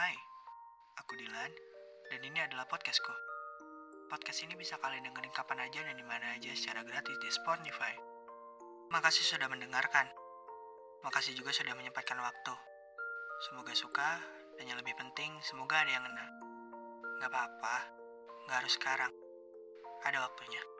Hai, aku Dilan, dan ini adalah podcastku. Podcast ini bisa kalian dengerin kapan aja dan di mana aja secara gratis di Spotify. Makasih sudah mendengarkan. Makasih juga sudah menyempatkan waktu. Semoga suka, dan yang lebih penting, semoga ada yang ngena. Gak apa-apa, gak harus sekarang. Ada waktunya.